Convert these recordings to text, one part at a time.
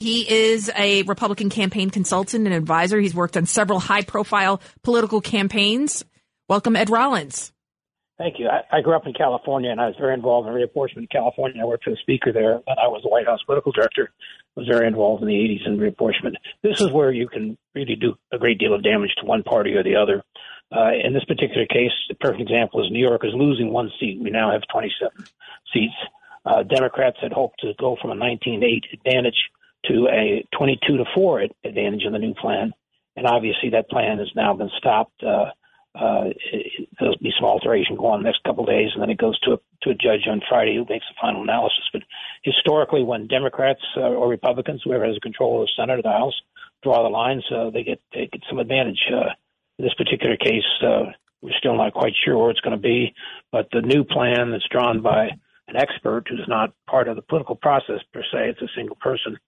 He is a Republican campaign consultant and advisor. He's worked on several high profile political campaigns. Welcome, Ed Rollins. Thank you. I, I grew up in California and I was very involved in reapportionment in California. I worked for the speaker there and I was the White House political director. I was very involved in the 80s in reapportionment. This is where you can really do a great deal of damage to one party or the other. Uh, in this particular case, the perfect example is New York is losing one seat. We now have 27 seats. Uh, Democrats had hoped to go from a 19-8 advantage to a 22 to 4 advantage in the new plan, and obviously that plan has now been stopped. Uh, uh, there'll be some alteration going on the next couple of days, and then it goes to a, to a judge on Friday who makes the final analysis. But historically, when Democrats uh, or Republicans, whoever has control of the Senate or the House, draw the lines, uh, they get they get some advantage. Uh, in this particular case, uh, we're still not quite sure where it's going to be, but the new plan that's drawn by an expert who's not part of the political process per se, it's a single person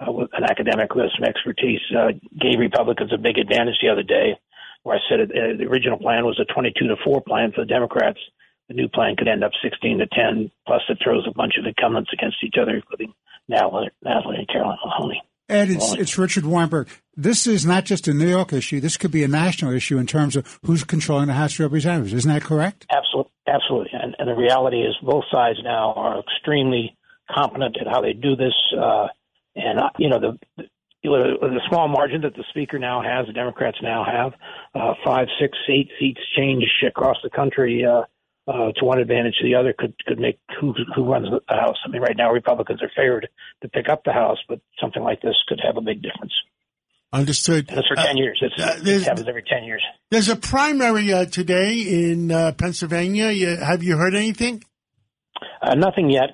uh, with an academic with some expertise, uh, gave Republicans a big advantage the other day where I said it, uh, the original plan was a 22 to 4 plan for the Democrats. The new plan could end up 16 to 10, plus it throws a bunch of incumbents against each other, including Nadler, and Carolyn Maloney. Ed, it's, it's Richard Weinberg. This is not just a New York issue. This could be a national issue in terms of who's controlling the House of Representatives. Isn't that correct? Absolutely. Absolutely. And, and the reality is both sides now are extremely competent at how they do this. Uh, and, uh, you know, the, the small margin that the speaker now has, the Democrats now have, uh, five, six, eight seats change across the country uh, uh, to one advantage to the other could could make who who runs the House. I mean, right now Republicans are favored to pick up the House, but something like this could have a big difference. Understood. And it's for ten uh, years. It's, uh, it happens every ten years. There's a primary uh, today in uh, Pennsylvania. You, have you heard anything? nothing yet.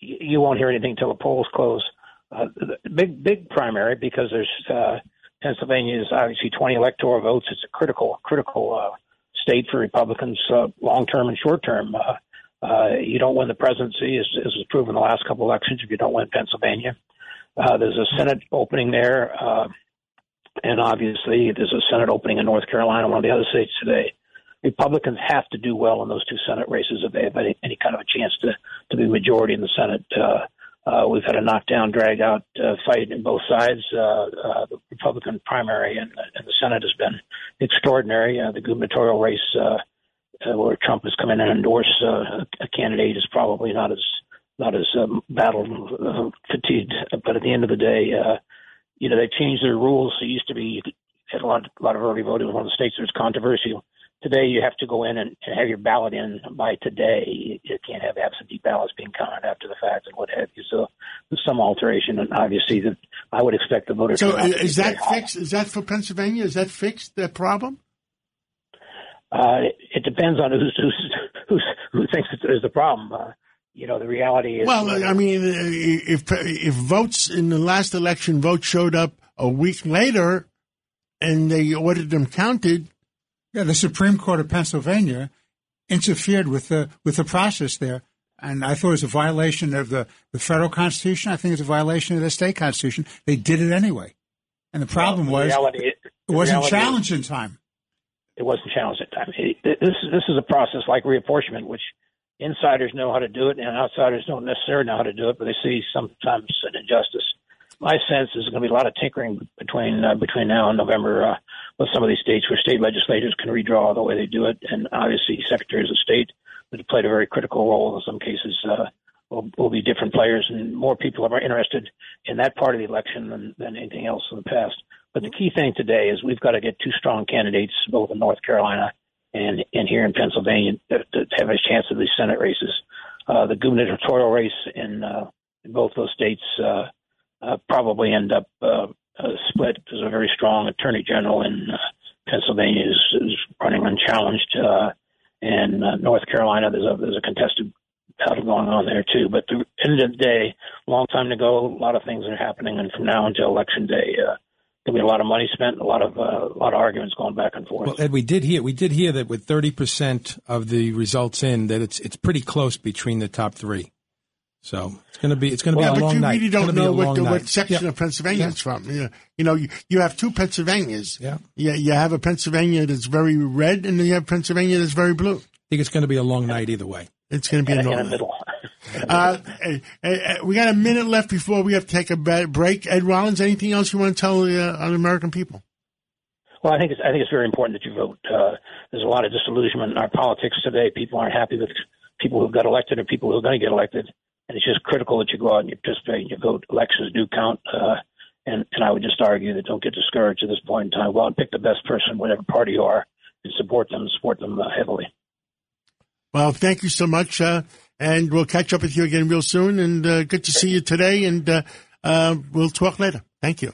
you won't hear anything until the polls close uh, big big primary because there's uh, Pennsylvania is obviously 20 electoral votes. It's a critical critical uh, state for Republicans, uh, long term and short term. Uh, uh, you don't win the presidency, as, as was proven the last couple elections, if you don't win Pennsylvania. Uh, there's a Senate opening there, uh, and obviously there's a Senate opening in North Carolina, one of the other states today. Republicans have to do well in those two Senate races if they have any, any kind of a chance to to be majority in the Senate. Uh, uh, we've had a knockdown, drag out uh, fight in both sides. Uh, uh, the Republican primary and, and the Senate has been extraordinary. Uh, the gubernatorial race, uh, uh, where Trump has come in and endorsed uh, a candidate, is probably not as not as um, battle uh, fatigued. But at the end of the day, uh, you know they changed their rules. It used to be you had a lot, a lot of early voting in one of the states. There's controversy today you have to go in and, have your ballot in by today. You can't have absentee ballots being counted after the fact and what have you. So there's some alteration, and obviously that I would expect the voters. So is that fixed? Is that for Pennsylvania? Is that fixed? That problem? Uh, it, it depends on who's, who's, who's who thinks there's a problem. Uh, you know, the reality is. Well, I mean, if if votes in the last election, votes showed up a week later, and they ordered them counted, yeah, the Supreme Court of Pennsylvania interfered with the with the process there, and I thought it was a violation of the, the federal constitution. I think it's a violation of the state constitution. They did it anyway, and the problem well, the was reality, it wasn't challenged in time. It wasn't challenged in time. It, this this is a process like reapportionment, which insiders know how to do it, and outsiders don't necessarily know how to do it, but they see sometimes an injustice my sense is going to be a lot of tinkering between uh, between now and November uh, with some of these states where state legislators can redraw the way they do it, and obviously secretaries of state that played a very critical role in some cases uh, will, will be different players, and more people are interested in that part of the election than, than anything else in the past. But the key thing today is we've got to get two strong candidates, both in North Carolina and, and here in Pennsylvania, to, to have a chance of these Senate races. Uh, the gubernatorial race in, uh, in both those states uh, uh, probably end up uh, uh, split. There's a very strong attorney general in uh, Pennsylvania is, is running unchallenged, uh, and uh, North Carolina there's a there's a contested battle going on there too. But the end of the day, long time to go. A lot of things are happening, and from now until election day. Uh, There'll be a lot of money spent, a lot of uh, a lot of arguments going back and forth. Well, Ed, we did hear we did hear that with thirty percent of the results in, that it's it's pretty close between the top three. So it's going to be it's going to well, be a long night. but you really don't know what, what section of Pennsylvania it's from. You know, you know, you, you have two Pennsylvanias. Yeah. You, you have a Pennsylvania that's very red, and then you have Pennsylvania that's very blue. I think it's going to be a long night either way. It's going to be and, a long middle. Uh, we got a minute left before we have to take a break. Ed Rollins, anything else you want to tell the uh, American people? Well, I think it's I think it's very important that you vote. Uh, there's a lot of disillusionment in our politics today. People aren't happy with people who got elected or people who are going to get elected, and it's just critical that you go out and you participate and you vote. Elections do count, uh, and and I would just argue that don't get discouraged at this point in time. Go out and pick the best person, whatever party you are, and support them. Support them uh, heavily. Well, thank you so much, uh, and we'll catch up with you again real soon. And uh, good to see you today, and uh, uh, we'll talk later. Thank you.